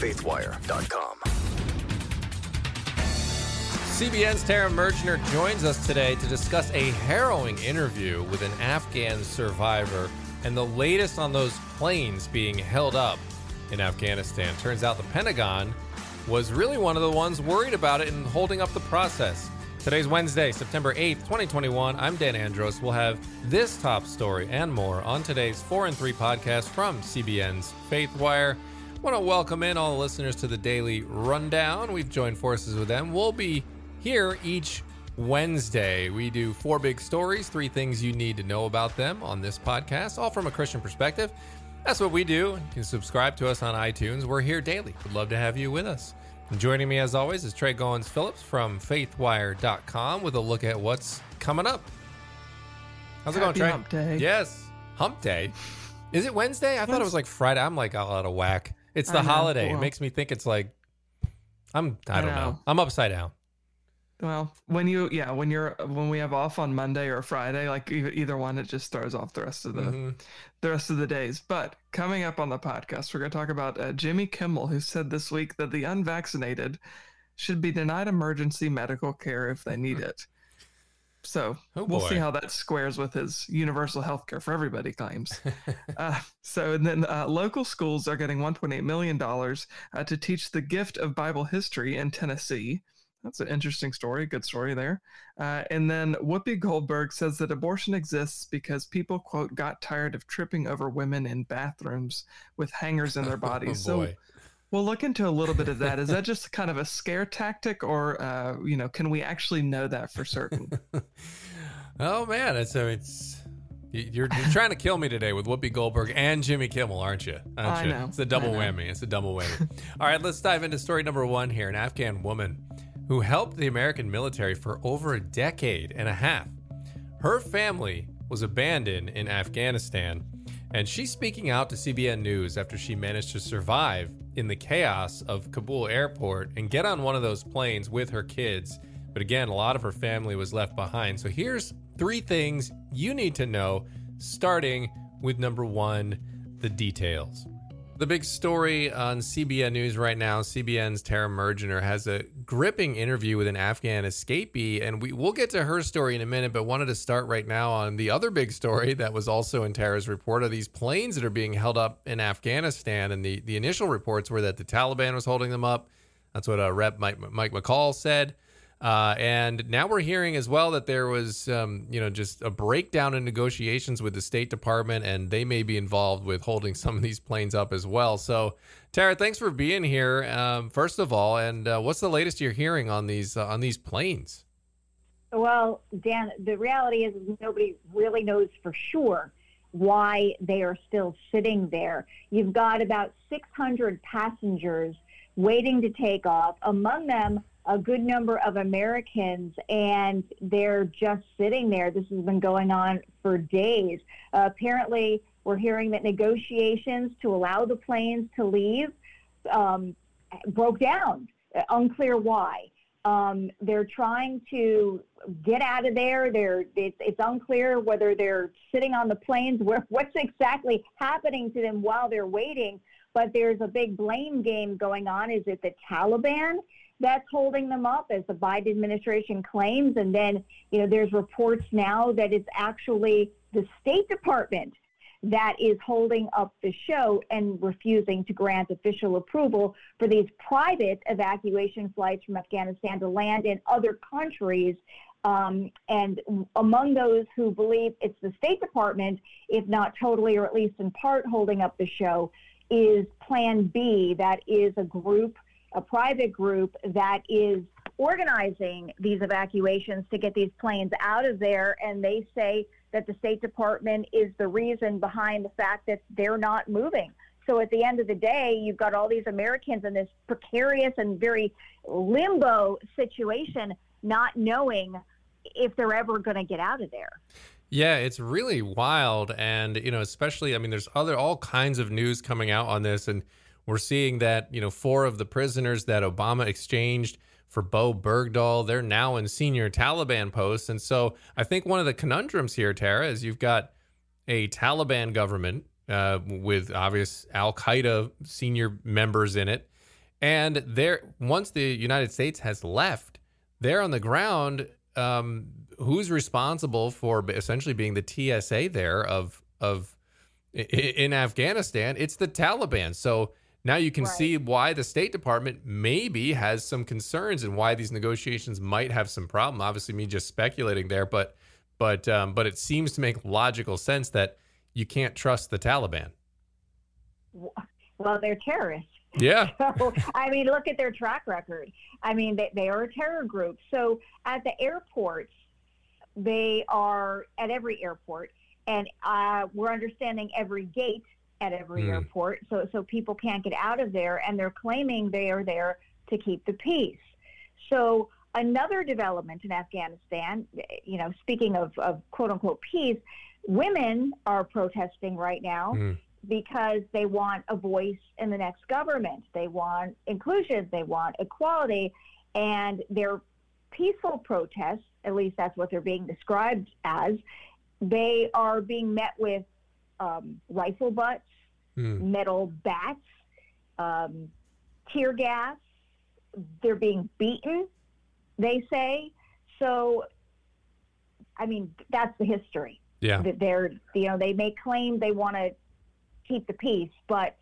faithwire.com. CBN's Tara Mergener joins us today to discuss a harrowing interview with an Afghan survivor and the latest on those planes being held up in Afghanistan. Turns out the Pentagon was really one of the ones worried about it and holding up the process. Today's Wednesday, September 8th, 2021. I'm Dan Andros. We'll have this top story and more on today's 4 and 3 podcast from CBN's Faithwire. I want to welcome in all the listeners to the Daily Rundown. We've joined forces with them. We'll be here each Wednesday. We do four big stories, three things you need to know about them on this podcast, all from a Christian perspective. That's what we do. You can subscribe to us on iTunes. We're here daily. We'd love to have you with us. And joining me as always is Tré Goins Phillips from faithwire.com with a look at what's coming up. How's it going, Tré? hump day. Yes. Hump day. Is it Wednesday? I thought it was like Friday. I'm like all out of whack. It's the I know. holiday. It makes me think it's like I'm I I don't know. know. I'm upside down. Well, when you yeah, when you're when we have off on Monday or Friday, like either one, it just throws off the rest of the Mhm. the rest of the days. But coming up on the podcast, we're going to talk about uh, Jimmy Kimmel, who said this week that the unvaccinated should be denied emergency medical care if they need it. So Oh, we'll see how that squares with his universal health care for everybody claims. uh, so and then uh, local schools are getting 1.8 million dollars uh, to teach the gift of Bible history in Tennessee. That's an interesting story. Good story there. Uh, and then Whoopi Goldberg says that abortion exists because people, quote, got tired of tripping over women in bathrooms with hangers in their bodies. oh so boy. We'll look into a little bit of that. Is that just kind of a scare tactic, or, uh, you know, can we actually know that for certain? Oh man, it's uh, it's you- you're, you're trying to kill me today with Whoopi Goldberg and Jimmy Kimmel, aren't you? Aren't I you? know, It's a double whammy. It's a double whammy. All right, let's dive into story number one here. An Afghan woman who helped the American military for over a decade and a half. Her family was abandoned in Afghanistan, and she's speaking out to CBN News after she managed to survive in the chaos of Kabul airport and get on one of those planes with her kids. But again, a lot of her family was left behind. So here's three things you need to know, starting with number one the details. The big story on CBN News right now, CBN's Tara Mergener has a gripping interview with an Afghan escapee, and we, we'll get to her story in a minute, but wanted to start right now on the other big story that was also in Tara's report of these planes that are being held up in Afghanistan. And the, the initial reports were that the Taliban was holding them up. That's what uh, Rep Mike, Mike McCaul said. Uh, and now we're hearing as well that there was, um, you know, just a breakdown in negotiations with the State Department, and they may be involved with holding some of these planes up as well. So, Tara, thanks for being here. Um, first of all, and uh, what's the latest you're hearing on these uh, on these planes? Well, Dan, the reality is nobody really knows for sure why they are still sitting there. You've got about 600 passengers waiting to take off, among them a good number of Americans, and they're just sitting there. This has been going on for days. Uh, apparently, we're hearing that negotiations to allow the planes to leave um, broke down. Unclear why. Um, they're trying to get out of there. They're, it's, it's unclear whether they're sitting on the planes, where, what's exactly happening to them while they're waiting. But there's a big blame game going on. Is it the Taliban that's holding them up, as the Biden administration claims? And then, you know, there's reports now that it's actually the State Department that is holding up the show and refusing to grant official approval for these private evacuation flights from Afghanistan to land in other countries. Um, and among those who believe it's the State Department, if not totally or at least in part holding up the show, is Plan B. That is a group, a private group that is organizing these evacuations to get these planes out of there. And they say that the State Department is the reason behind the fact that they're not moving. So at the end of the day, you've got all these Americans in this precarious and very limbo situation, not knowing if they're ever going to get out of there. Yeah, it's really wild, and you know, especially I mean, there's other all kinds of news coming out on this, and we're seeing that you know four of the prisoners that Obama exchanged for Bowe Bergdahl, they're now in senior Taliban posts, and so I think one of the conundrums here, Tara, is you've got a Taliban government uh, with obvious Al Qaeda senior members in it. And there, once the United States has left, there on the ground, um, who's responsible for essentially being the TSA there of of in Afghanistan? It's the Taliban. So now you can Right. see why the State Department maybe has some concerns and why these negotiations might have some problem. Obviously, me just speculating there, but but um, but it seems to make logical sense that you can't trust the Taliban. Well, they're terrorists. Yeah. So, I mean, look at their track record. I mean, they, they are a terror group. So at the airports, they are at every airport, and uh, we're understanding every gate at every Hmm. airport. So so people can't get out of there, and they're claiming they are there to keep the peace. So another development in Afghanistan, you know, speaking of, of quote unquote peace, women are protesting right now Hmm. because they want a voice in the next government. They want inclusion, they want equality, and their peaceful protests, at least that's what they're being described as, they are being met with um, rifle butts, Hmm. metal bats, um, tear gas. They're being beaten, they say. So, I mean, that's the history Yeah. that they're you know they may claim they want to keep the peace but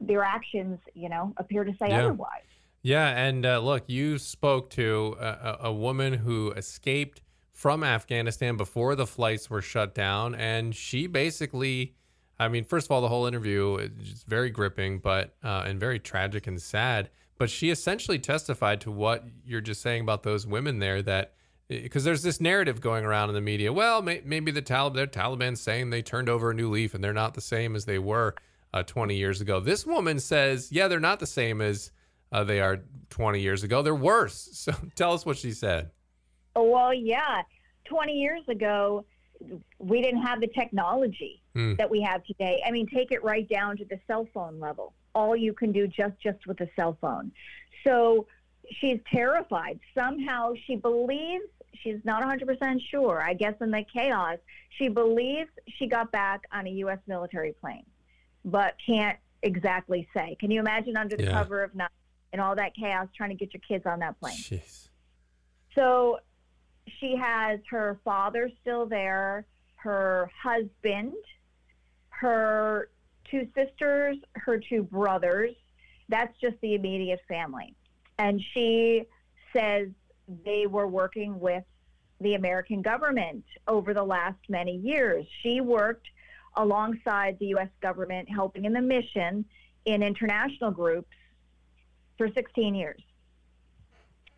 their actions you know appear to say Yeah. otherwise Yeah, and uh, look, you spoke to a- a woman who escaped from Afghanistan before the flights were shut down, and she basically, I mean, first of all, the whole interview is very gripping, but uh, and very tragic and sad. But she essentially testified to what you're just saying about those women there that. Because there's this narrative going around in the media. Well, may, maybe the Taliban, they're Taliban saying they turned over a new leaf and they're not the same as they were uh, 20 years ago. This woman says, yeah, they're not the same as uh, they are 20 years ago. They're worse. So tell us what she said. Oh, well yeah. 20 years ago we didn't have the technology Hmm. that we have today. I mean take it right down to the cell phone level. All you can do just just with a cell phone. So she's terrified. Somehow she believes she's not 100% sure i guess in the chaos she believes she got back on a u.s military plane but can't exactly say. Can you imagine under the Yeah. cover of night and all that chaos trying to get your kids on that plane? Jeez. so she has her father still there, her husband, her two sisters, her two brothers. That's just the immediate family. And she says they were working with the American government over the last many years. She worked alongside the U.S. government, helping in the mission in international groups for 16 years.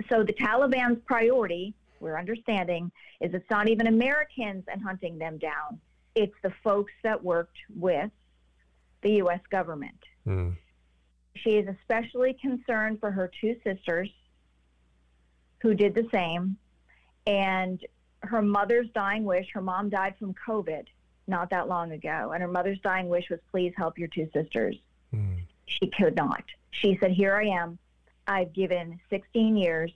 So the Taliban's priority, we're understanding, is it's not even Americans and hunting them down. It's the folks that worked with the U.S. government. Hmm. She is especially concerned for her two sisters who did the same. And her mother's dying wish, her mom died from COVID not that long ago. And her mother's dying wish was, please help your two sisters. Hmm. She could not. She said, Here I am. I've given 16 years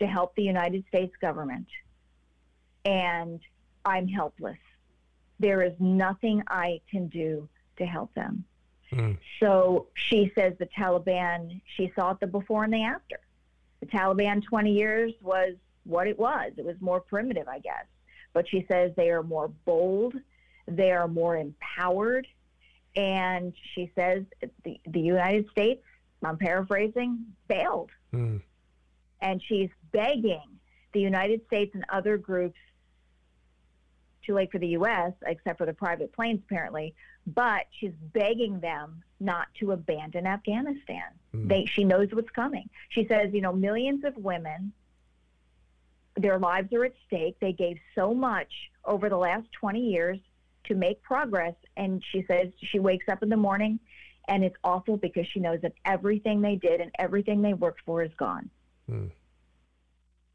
to help the United States government, and I'm helpless. There is nothing I can do to help them. Hmm. So she says the Taliban, she saw it the before and the after. The Taliban 20 years was what it was. It was more primitive, I guess. But she says they are more bold, they are more empowered. And she says the, the United States, I'm paraphrasing, failed. Hmm. And she's begging the United States and other groups, too late for the U.S., except for the private planes apparently, but she's begging them not to abandon Afghanistan. Hmm. They, she knows what's coming. She says, you know, millions of women, their lives are at stake. They gave so much over the last 20 years to make progress. And she says she wakes up in the morning and it's awful because she knows that everything they did and everything they worked for is gone.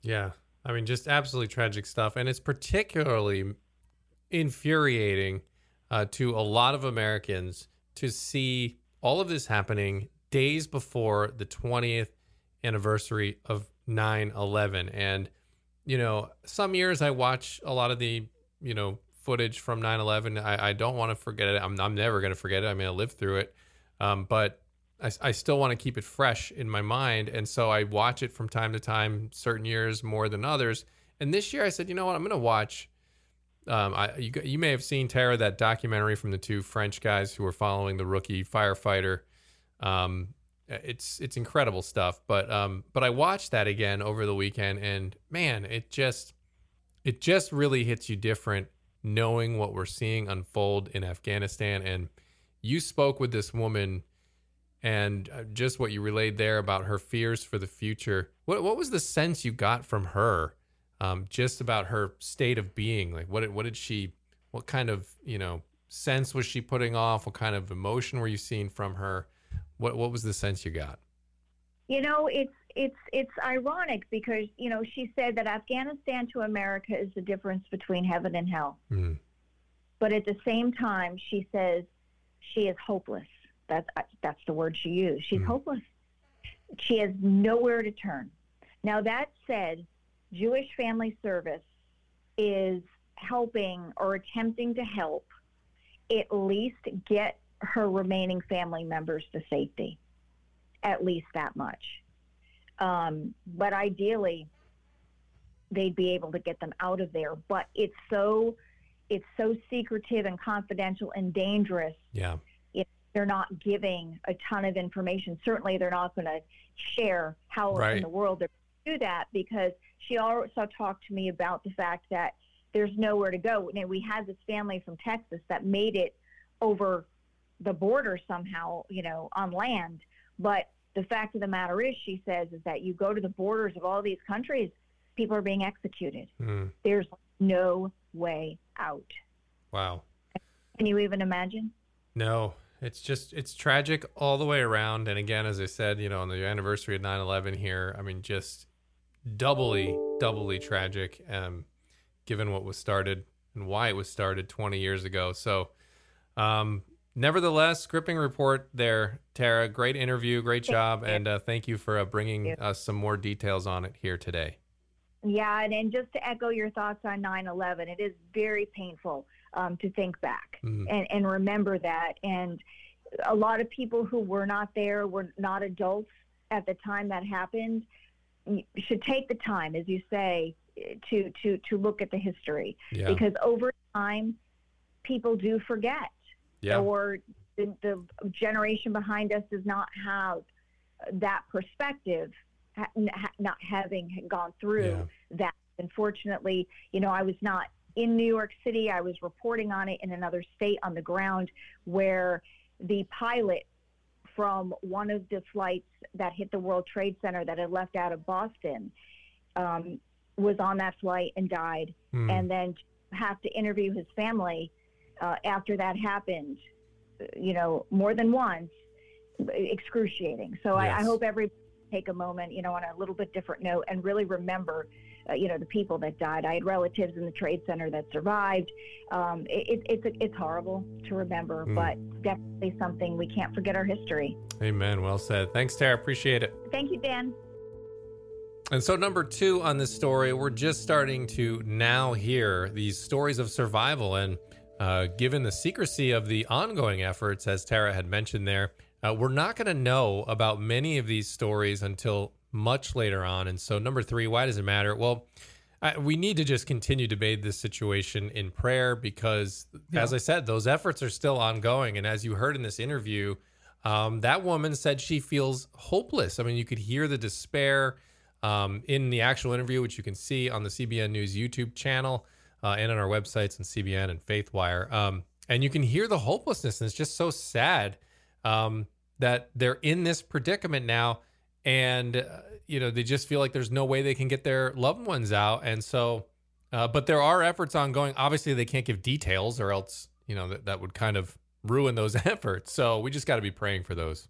Yeah. I mean, just absolutely tragic stuff. And it's particularly infuriating uh, to a lot of Americans to see all of this happening days before the 20th anniversary of 9 11. And, you know, some years I watch a lot of the, you know, footage from 9 11. I, I don't want to forget it. I'm, I'm never going to forget it. I mean, I lived through it. Um, but I, I still want to keep it fresh in my mind, and so I watch it from time to time. Certain years more than others, and this year I said, you know what, I'm going to watch. Um, I you, you may have seen Tara that documentary from the two French guys who were following the rookie firefighter. Um, it's it's incredible stuff, but um, but I watched that again over the weekend, and man, it just it just really hits you different knowing what we're seeing unfold in Afghanistan. And you spoke with this woman and uh, just what you relayed there about her fears for the future. What, what was the sense you got from her um, just about her state of being? Like, what, what did she, what kind of, you know, sense was she putting off? What kind of emotion were you seeing from her? What, what was the sense you got? You know, it's it's it's ironic because you know she said that Afghanistan to America is the difference between heaven and hell. Mm. But at the same time, she says she is hopeless. That's that's the word she used. She's Mm. hopeless. She has nowhere to turn. Now that said, Jewish Family Service is helping or attempting to help at least get her remaining family members to safety. At least that much. Um, but ideally, they'd be able to get them out of there. But it's so it's so secretive and confidential and dangerous. Yeah. They're not giving a ton of information. Certainly, they're not going to share how Right. in the world they do that because she also talked to me about the fact that there's nowhere to go. Know, we had this family from Texas that made it over the border somehow, you know, on land. But the fact of the matter is, she says, is that you go to the borders of all these countries, people are being executed. Mm. There's no way out. Wow. Can you even imagine? No, it's just it's tragic all the way around. And again, as I said, you know, on the anniversary of 9/11 here, I mean, just doubly, doubly tragic, um, given what was started and why it was started 20 years ago. So, um, nevertheless, gripping report there, Tara. Great interview, great job, and uh, thank you for uh, bringing us some more details on it here today. Yeah, and, and just to echo your thoughts on 9 11, it is very painful um, to think back Mm. and, and remember that. And a lot of people who were not there, were not adults at the time that happened, should take the time, as you say, to, to, to look at the history. Yeah, Because over time, people do forget. yeah, or the, the generation behind us does not have that perspective, ha- not having gone through Yeah. that. Unfortunately, you know, I was not in New York City. I was reporting on it in another state on the ground where the pilot from one of the flights that hit the World Trade Center that had left out of Boston um, was on that flight and died Mm. and then have to interview his family uh, after that happened, you know, more than once, excruciating. So I, I hope everybody take a moment, you know, on a little bit different note and really remember, uh, you know, the people that died. I had relatives in the trade center that survived. Um, it, it, it's it's horrible to remember, Mm. but definitely something we can't forget our history. Amen. Well said. Thanks, Tara. Appreciate it. Thank you, Dan. And so, number two on this story, we're just starting to now hear these stories of survival. And uh, given the secrecy of the ongoing efforts, as Tara had mentioned there, uh, we're not going to know about many of these stories until much later on. And so, number three, why does it matter? Well, I, we need to just continue to bathe this situation in prayer because, as I said, those efforts are still ongoing. And as you heard in this interview, um, that woman said she feels hopeless. I mean, you could hear the despair um, in the actual interview, which you can see on the CBN News YouTube channel uh, and on our websites and CBN and FaithWire. Um, and you can hear the hopelessness, and it's just so sad um, that they're in this predicament now, and uh, you know they just feel like there's no way they can get their loved ones out, and so. Uh, but there are efforts ongoing. Obviously, they can't give details, or else you know that, that would kind of ruin those efforts. So we just got to be praying for those.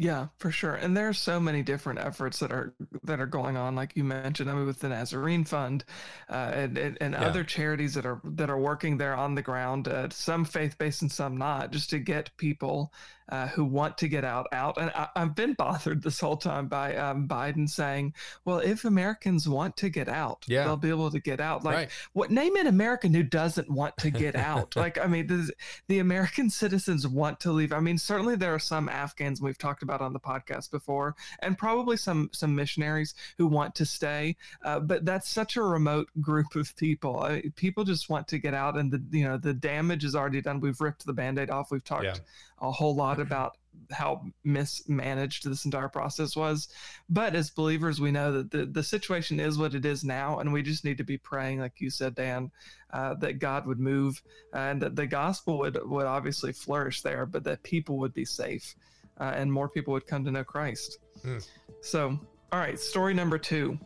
Yeah, for sure. And there are so many different efforts that are that are going on, like you mentioned. I mean, with the Nazarene Fund uh, and and, and Yeah. other charities that are that are working there on the ground. Uh, some faith based and some not, just to get people uh, who want to get out out. And I, have been bothered this whole time by um, Biden saying, "Well, if Americans want to get out, yeah. they'll be able to get out." Like, right. what name an American who doesn't want to get out? like, I mean, the, the American citizens want to leave. I mean, certainly there are some Afghans we've talked about on the podcast before, and probably some some missionaries who want to stay. Uh, but that's such a remote group of people. I mean, people just want to get out, and the you know the damage is already done. We've ripped the band-aid off. We've talked yeah. A whole lot about how mismanaged this entire process was. But as believers, we know that the, the situation is what it is now, and we just need to be praying, like you said, Dan, uh, that God would move and that the gospel would, would obviously flourish there, but that people would be safe uh, and more people would come to know Christ. Mm. So, all right, story number two.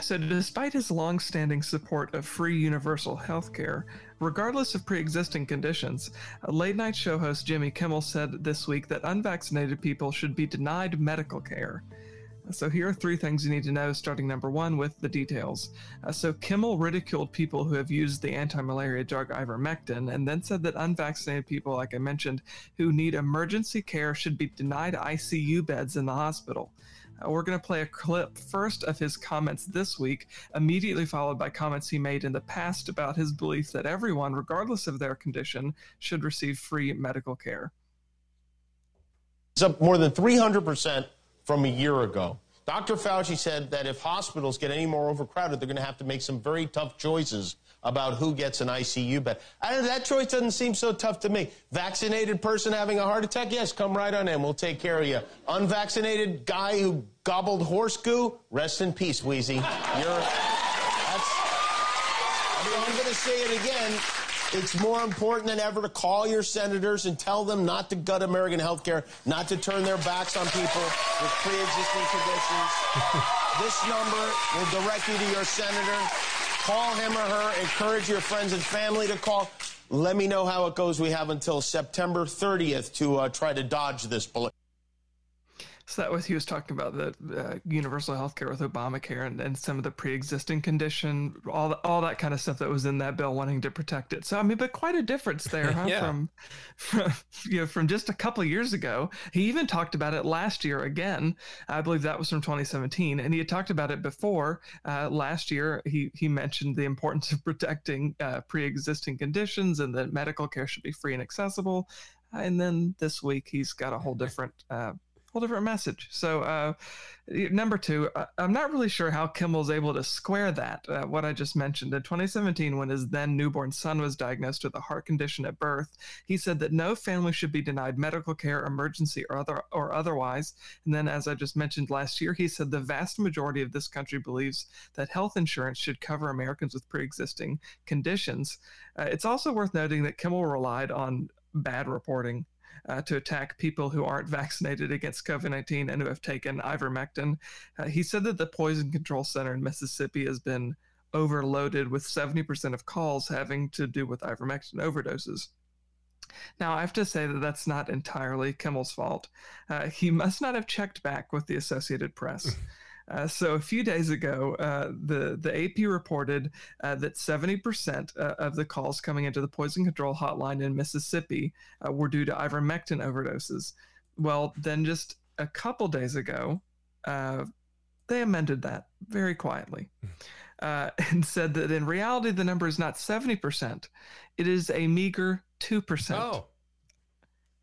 So, despite his long-standing support of free universal health care, regardless of pre-existing conditions, late-night show host Jimmy Kimmel said this week that unvaccinated people should be denied medical care. So here are three things you need to know, starting number one with the details. Uh, so Kimmel ridiculed people who have used the anti-malaria drug ivermectin, and then said that unvaccinated people, like I mentioned, who need emergency care should be denied ICU beds in the hospital. Uh, we're going to play a clip first of his comments this week, immediately followed by comments he made in the past about his belief that everyone, regardless of their condition, should receive free medical care. It's up more than 300% from a year ago. Dr. Fauci said that if hospitals get any more overcrowded, they're going to have to make some very tough choices about who gets an ICU bed. that choice doesn't seem so tough to me. Vaccinated person having a heart attack? Yes, come right on in. We'll take care of you. Unvaccinated guy who gobbled horse goo? Rest in peace, Wheezy. You're. That's. I mean, I'm going to say it again. It's more important than ever to call your senators and tell them not to gut American health care, not to turn their backs on people with pre-existing conditions. this number will direct you to your senator. Call him or her. Encourage your friends and family to call. Let me know how it goes. We have until September 30th to uh, try to dodge this bullet. So that was he was talking about the uh, universal health care with Obamacare and, and some of the pre-existing condition, all the, all that kind of stuff that was in that bill, wanting to protect it. So I mean, but quite a difference there, huh? yeah. From from you know from just a couple of years ago. He even talked about it last year again. I believe that was from 2017, and he had talked about it before uh, last year. He he mentioned the importance of protecting uh, pre-existing conditions and that medical care should be free and accessible. And then this week he's got a whole different uh, whole different message. So, uh, number two, I'm not really sure how Kimmel's able to square that, uh, what I just mentioned. In 2017, when his then newborn son was diagnosed with a heart condition at birth, he said that no family should be denied medical care, emergency or other or otherwise. And then, as I just mentioned last year, he said the vast majority of this country believes that health insurance should cover Americans with pre-existing conditions. Uh, it's also worth noting that Kimmel relied on bad reporting uh, to attack people who aren't vaccinated against COVID 19 and who have taken ivermectin. Uh, he said that the Poison Control Center in Mississippi has been overloaded with 70% of calls having to do with ivermectin overdoses. Now, I have to say that that's not entirely Kimmel's fault. Uh, he must not have checked back with the Associated Press. Uh, so a few days ago, uh, the the AP reported uh, that 70% uh, of the calls coming into the poison control hotline in Mississippi uh, were due to ivermectin overdoses. Well, then just a couple days ago, uh, they amended that very quietly. and said that in reality, the number is not 70%. It is a meager 2%. Oh.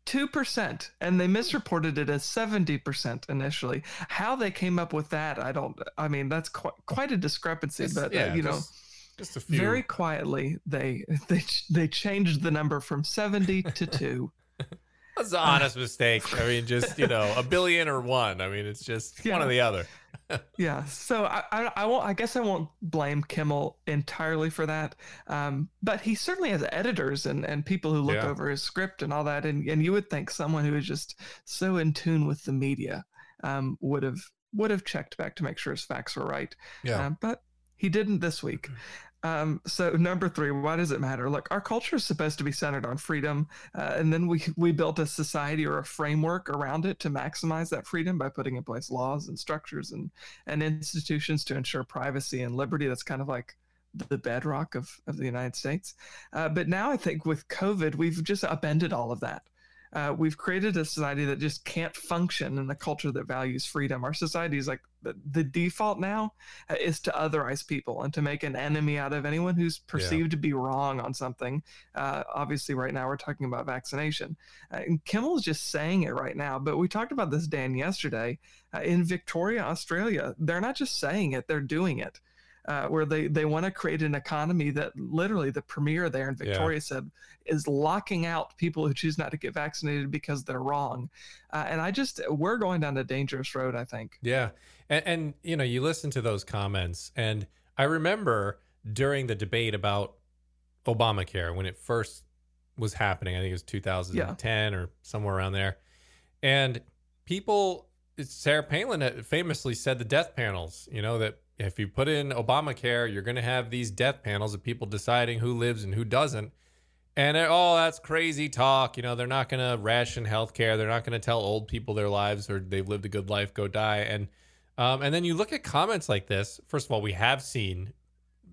2% and they misreported it as 70% initially how they came up with that i don't i mean that's quite, quite a discrepancy it's, but uh, yeah, uh, you just, know just a few. very quietly they they they changed the number from 70 to 2 that's an honest mistake i mean just you know a billion or one i mean it's just yeah. one or the other yeah, so I, I, I, won't. I guess I won't blame Kimmel entirely for that. Um, but he certainly has editors and, and people who look yeah. over his script and all that. And, and you would think someone who is just so in tune with the media um, would have would have checked back to make sure his facts were right. Yeah. Um, but he didn't this week. Um, so number three, why does it matter? Look, our culture is supposed to be centered on freedom, uh, and then we we built a society or a framework around it to maximize that freedom by putting in place laws and structures and and institutions to ensure privacy and liberty. That's kind of like the bedrock of, of the United States. Uh, but now I think with COVID, we've just upended all of that. Uh, we've created a society that just can't function in a culture that values freedom. Our society is like the, the default now uh, is to otherize people and to make an enemy out of anyone who's perceived yeah. to be wrong on something. Uh, obviously, right now we're talking about vaccination. Uh, and Kimmel's just saying it right now, but we talked about this, Dan, yesterday. Uh, in Victoria, Australia, they're not just saying it, they're doing it uh, where they, they want to create an economy that literally the premier there in Victoria yeah. said is locking out people who choose not to get vaccinated because they're wrong. Uh, and I just, we're going down a dangerous road, I think. Yeah. And, and, you know, you listen to those comments, and I remember during the debate about Obamacare when it first was happening, I think it was 2010 yeah. or somewhere around there. And people, Sarah Palin famously said the death panels, you know, that if you put in Obamacare, you're going to have these death panels of people deciding who lives and who doesn't. And oh, that's crazy talk. You know, they're not going to ration healthcare. They're not going to tell old people their lives or they've lived a good life, go die. And um, and then you look at comments like this. First of all, we have seen,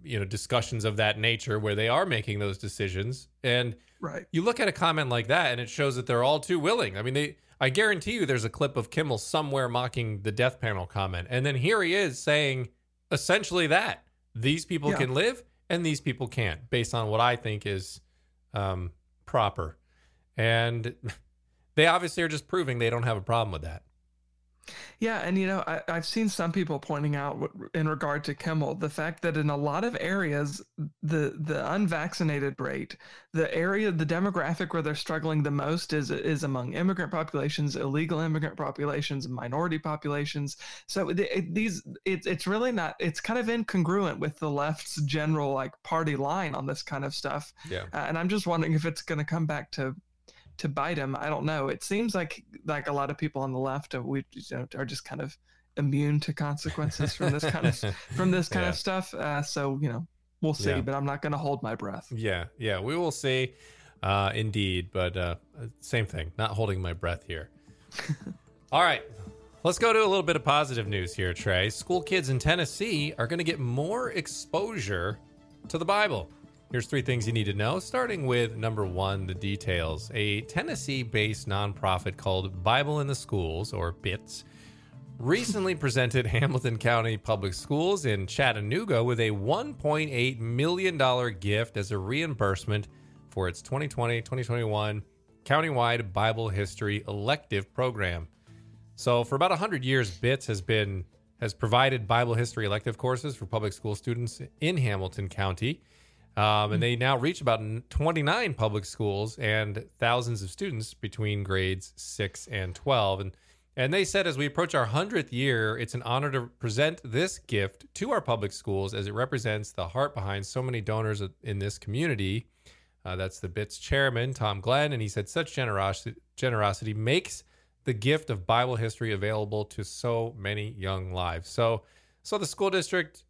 you know, discussions of that nature where they are making those decisions. And right, you look at a comment like that, and it shows that they're all too willing. I mean, they. I guarantee you, there's a clip of Kimmel somewhere mocking the death panel comment, and then here he is saying essentially that these people yeah. can live and these people can't, based on what I think is um, proper. And they obviously are just proving they don't have a problem with that. Yeah, and you know, I, have seen some people pointing out in regard to Kimmel the fact that in a lot of areas, the the unvaccinated rate, the area, the demographic where they're struggling the most is is among immigrant populations, illegal immigrant populations, minority populations. So it, these, it's it's really not. It's kind of incongruent with the left's general like party line on this kind of stuff. Yeah, uh, and I'm just wondering if it's going to come back to to bite him. I don't know. It seems like like a lot of people on the left are, we you know, are just kind of immune to consequences from this kind of from this kind yeah. of stuff. Uh, so you know, we'll see. Yeah. But I'm not going to hold my breath. Yeah, yeah, we will see. Uh, indeed, but uh, same thing. Not holding my breath here. All right. Let's go to a little bit of positive news here, Tré. School kids in Tennessee are going to get more exposure to the Bible. Here's three things you need to know, starting with number one the details. A Tennessee based nonprofit called Bible in the Schools, or BITS, recently presented Hamilton County Public Schools in Chattanooga with a $1.8 million gift as a reimbursement for its 2020 2021 countywide Bible history elective program. So, for about 100 years, BITS has been has provided Bible history elective courses for public school students in Hamilton County. Um, and they now reach about 29 public schools and thousands of students between grades 6 and 12. And, and they said as we approach our 100th year, it's an honor to present this gift to our public schools as it represents the heart behind so many donors in this community. Uh, that's the BITS chairman, Tom Glenn. And he said such generosity, generosity makes the gift of Bible history available to so many young lives. So, so the school district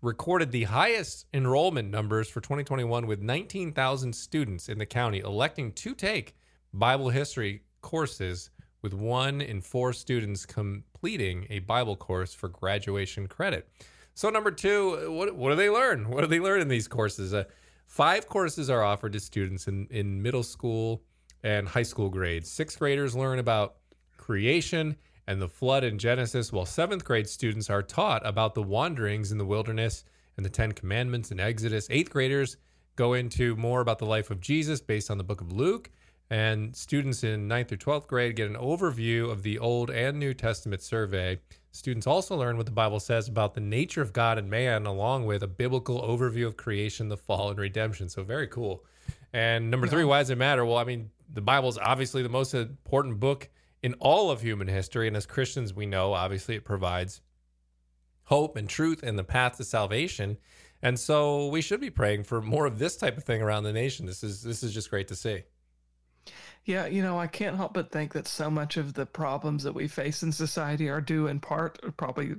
recorded the highest enrollment numbers for 2021 with 19,000 students in the county electing to take Bible history courses, with one in four students completing a Bible course for graduation credit. So, number two, what, what do they learn? What do they learn in these courses? Uh, five courses are offered to students in, in middle school and high school grades. Sixth graders learn about creation and the flood in Genesis, while seventh grade students are taught about the wanderings in the wilderness and the Ten Commandments in Exodus. Eighth graders go into more about the life of Jesus based on the book of Luke. And students in ninth through 12th grade get an overview of the Old and New Testament survey. Students also learn what the Bible says about the nature of God and man, along with a biblical overview of creation, the fall, and redemption. So, very cool. And number three, why does it matter? Well, I mean, the Bible is obviously the most important book in all of human history. And as Christians, we know obviously it provides hope and truth and the path to salvation. And so we should be praying for more of this type of thing around the nation. This is this is just great to see. Yeah, you know, I can't help but think that so much of the problems that we face in society are due in part, probably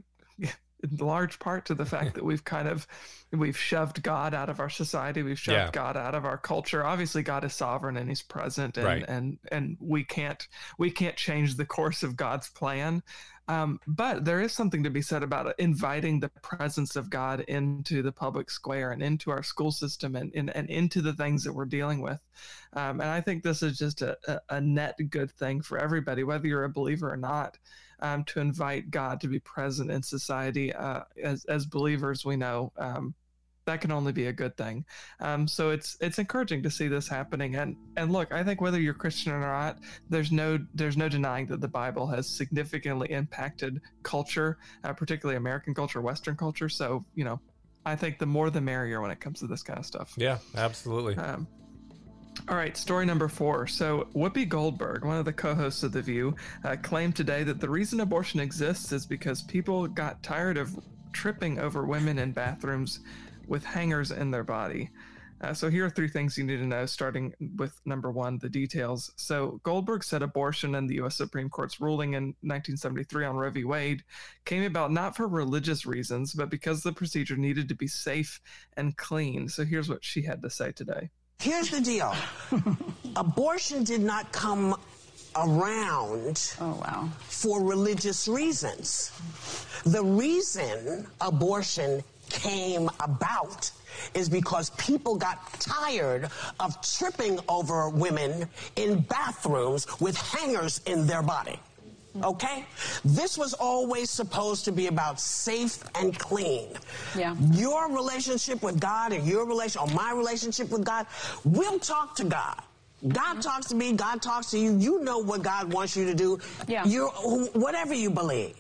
in large part to the fact that we've kind of we've shoved God out of our society, we've shoved yeah. God out of our culture. Obviously, God is sovereign and He's present, and right. and and we can't we can't change the course of God's plan. Um, but there is something to be said about inviting the presence of God into the public square and into our school system and, and, and into the things that we're dealing with. Um, and I think this is just a, a, a, net good thing for everybody, whether you're a believer or not, um, to invite God to be present in society. Uh, as, as believers, we know um, that can only be a good thing. Um, so it's it's encouraging to see this happening. And and look, I think whether you're Christian or not, there's no there's no denying that the Bible has significantly impacted culture, uh, particularly American culture, Western culture. So you know, I think the more the merrier when it comes to this kind of stuff. Yeah, absolutely. Um, all right, story number four. So, Whoopi Goldberg, one of the co hosts of The View, uh, claimed today that the reason abortion exists is because people got tired of tripping over women in bathrooms with hangers in their body. Uh, so here are three things you need to know, starting with number one, the details. So Goldberg said abortion and the U.S. Supreme Court's ruling in 1973 on Roe v. Wade came about not for religious reasons, but because the procedure needed to be safe and clean. So here's what she had to say today. Here's the deal: abortion did not come around oh, wow. for religious reasons. The reason abortion came about is because people got tired of tripping over women in bathrooms with hangers in their body. Okay? This was always supposed to be about safe and clean. Yeah. Your relationship with God and your relation or my relationship with God, we'll talk to God. God mm-hmm. talks to me, God talks to you. You know what God wants you to do. Yeah. You're whatever you believe.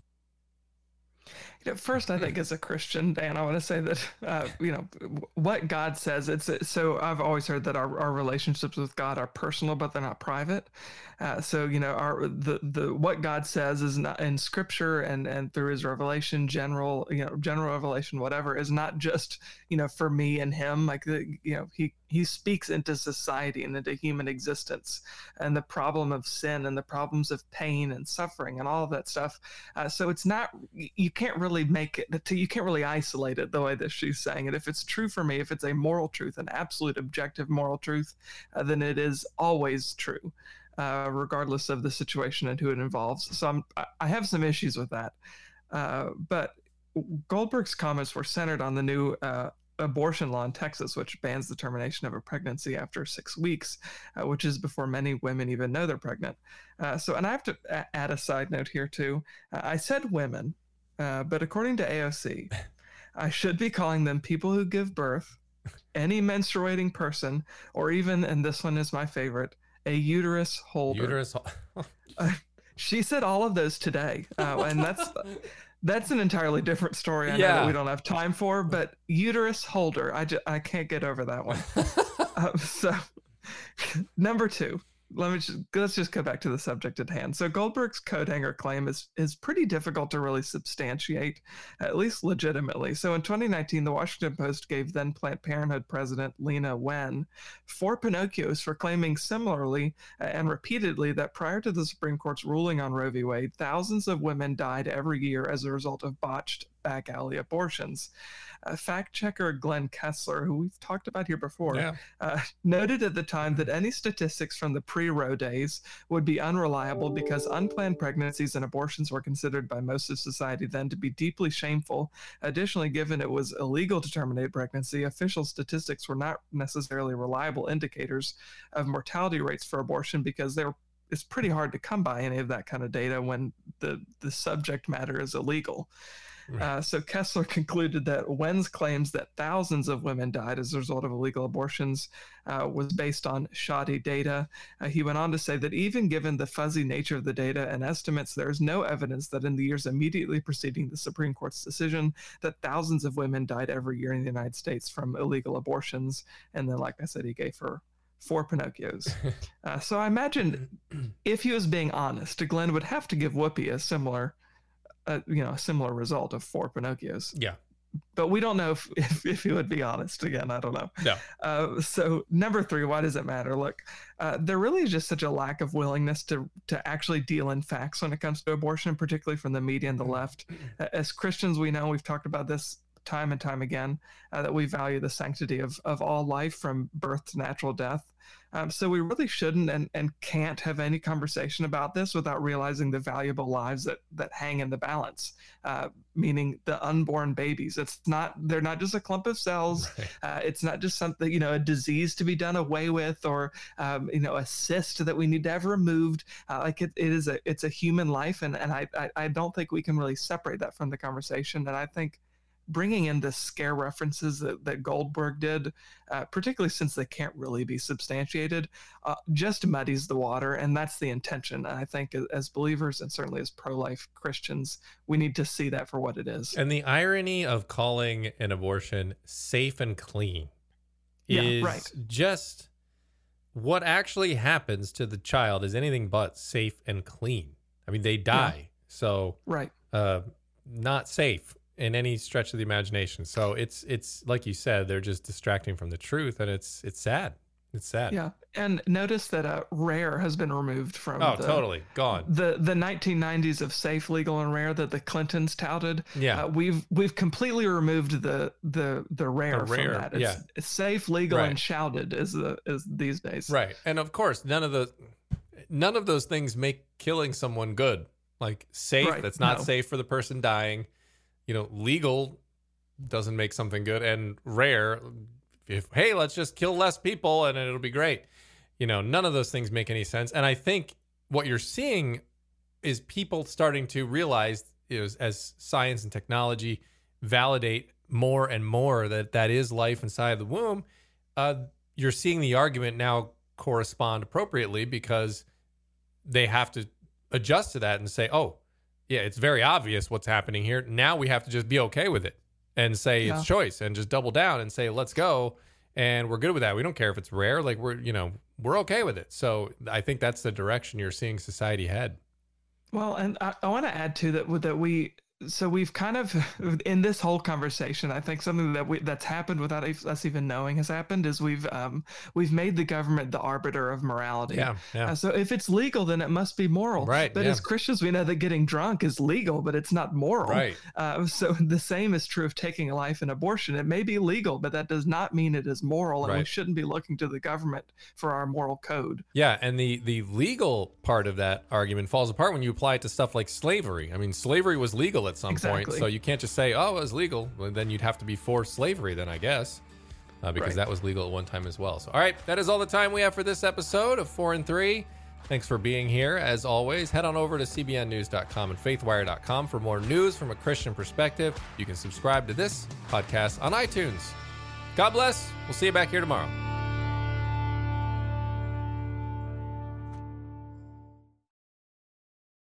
You know, first, I think as a Christian, Dan, I want to say that uh, you know what God says. It's so I've always heard that our, our relationships with God are personal, but they're not private. Uh, so you know, our the the what God says is not in Scripture and and through His revelation, general you know general revelation, whatever, is not just you know for me and Him. Like the, you know He he speaks into society and into human existence and the problem of sin and the problems of pain and suffering and all of that stuff. Uh, so it's not you can't really make it you can't really isolate it the way that she's saying it. If it's true for me, if it's a moral truth, an absolute objective moral truth, uh, then it is always true. Uh, regardless of the situation and who it involves. So I'm, I have some issues with that. Uh, but Goldberg's comments were centered on the new uh, abortion law in Texas, which bans the termination of a pregnancy after six weeks, uh, which is before many women even know they're pregnant. Uh, so, and I have to a- add a side note here too. Uh, I said women, uh, but according to AOC, I should be calling them people who give birth, any menstruating person, or even, and this one is my favorite, a uterus holder. Uterus. Uh, she said all of those today, uh, and that's that's an entirely different story. I yeah. know that we don't have time for, but uterus holder. I just, I can't get over that one. uh, so, number two, let me just let's just go back to the subject at hand. So Goldberg's coat hanger claim is is pretty difficult to really substantiate, at least legitimately. So in 2019, the Washington Post gave then Planned Parenthood president Leana Wen four Pinocchios for claiming similarly uh, and repeatedly that prior to the Supreme Court's ruling on Roe v. Wade, thousands of women died every year as a result of botched back alley abortions. Uh, fact checker Glenn Kessler, who we've talked about here before, yeah. uh, noted at the time that any statistics from the pre Roe days would be unreliable because unplanned pregnancies and abortions were considered by most of society then to be deeply shameful. Additionally, given it was illegal to terminate pregnancy, official statistics were not necessarily reliable indicators of mortality rates for abortion because they were it's pretty hard to come by any of that kind of data when the the subject matter is illegal. Uh, so Kessler concluded that Wen's claims that thousands of women died as a result of illegal abortions uh, was based on shoddy data. Uh, he went on to say that even given the fuzzy nature of the data and estimates, there is no evidence that in the years immediately preceding the Supreme Court's decision that thousands of women died every year in the United States from illegal abortions. And then, like I said, he gave her four Pinocchios. Uh, so I imagine if he was being honest, Glenn would have to give Whoopi a similar a you know a similar result of four Pinocchios. Yeah. But we don't know if, if, if he would be honest. Again, I don't know. No. Uh, so number three, why does it matter? Look, uh, there really is just such a lack of willingness to to actually deal in facts when it comes to abortion, particularly from the media and the left. As Christians, we know we've talked about this time and time again uh, that we value the sanctity of, of all life from birth to natural death. Um, so we really shouldn't and, and can't have any conversation about this without realizing the valuable lives that that hang in the balance. Uh, meaning the unborn babies. It's not they're not just a clump of cells. Right. Uh, it's not just something you know a disease to be done away with or um, you know a cyst that we need to have removed. Uh, like it, it is a it's a human life, and and I, I I don't think we can really separate that from the conversation. And I think bringing in the scare references that, that Goldberg did, uh, particularly since they can't really be substantiated, uh, just muddies the water. And that's the intention. And I think as believers and certainly as pro life Christians, we need to see that for what it is. And the irony of calling an abortion safe and clean yeah, is right. just what actually happens to the child is anything but safe and clean. I mean, they die. Yeah. So, right. Uh, not safe in any stretch of the imagination. So it's it's like you said, they're just distracting from the truth, and it's it's sad. It's sad. Yeah, and notice that uh, rare has been removed from. Oh, the, totally gone. The the 1990s of safe, legal, and rare that the Clintons touted. Yeah, uh, we've we've completely removed the the the rare, the rare from that. It's, yeah, it's safe, legal, right. and shouted is the is these days. Right, and of course, none of the none of those things make killing someone good. Like safe, right. that's not no. safe for the person dying you know, legal doesn't make something good and rare if hey, let's just kill less people and it'll be great. You know, none of those things make any sense. And I think what you're seeing is people starting to realize is as science and technology validate more and more that that is life inside the womb, uh, you're seeing the argument now correspond appropriately because they have to adjust to that and say, oh, yeah, it's very obvious what's happening here. Now we have to just be okay with it and say yeah. it's choice and just double down and say let's go and we're good with that. We don't care if it's rare. Like we're you know we're okay with it. So I think that's the direction you're seeing society head. Well, and I, I want to add to that that we so we've kind of in this whole conversation i think something that we that's happened without us even knowing has happened is we've um we've made the government the arbiter of morality. Yeah, yeah. Uh, so if it's legal then it must be moral. Right but yeah. as christians we know that getting drunk is legal but it's not moral. Right. Uh, so the same is true of taking a life in abortion. It may be legal but that does not mean it is moral and right. we shouldn't be looking to the government for our moral code. Yeah and the the legal part of that argument falls apart when you apply it to stuff like slavery. I mean slavery was legal at some exactly. point so you can't just say, "Oh, it was legal." Well, then you'd have to be for slavery, then I guess, uh, because right. that was legal at one time as well. So, all right, that is all the time we have for this episode of Four and Three. Thanks for being here. As always, head on over to cbnnews.com and faithwire.com for more news from a Christian perspective. You can subscribe to this podcast on iTunes. God bless. We'll see you back here tomorrow.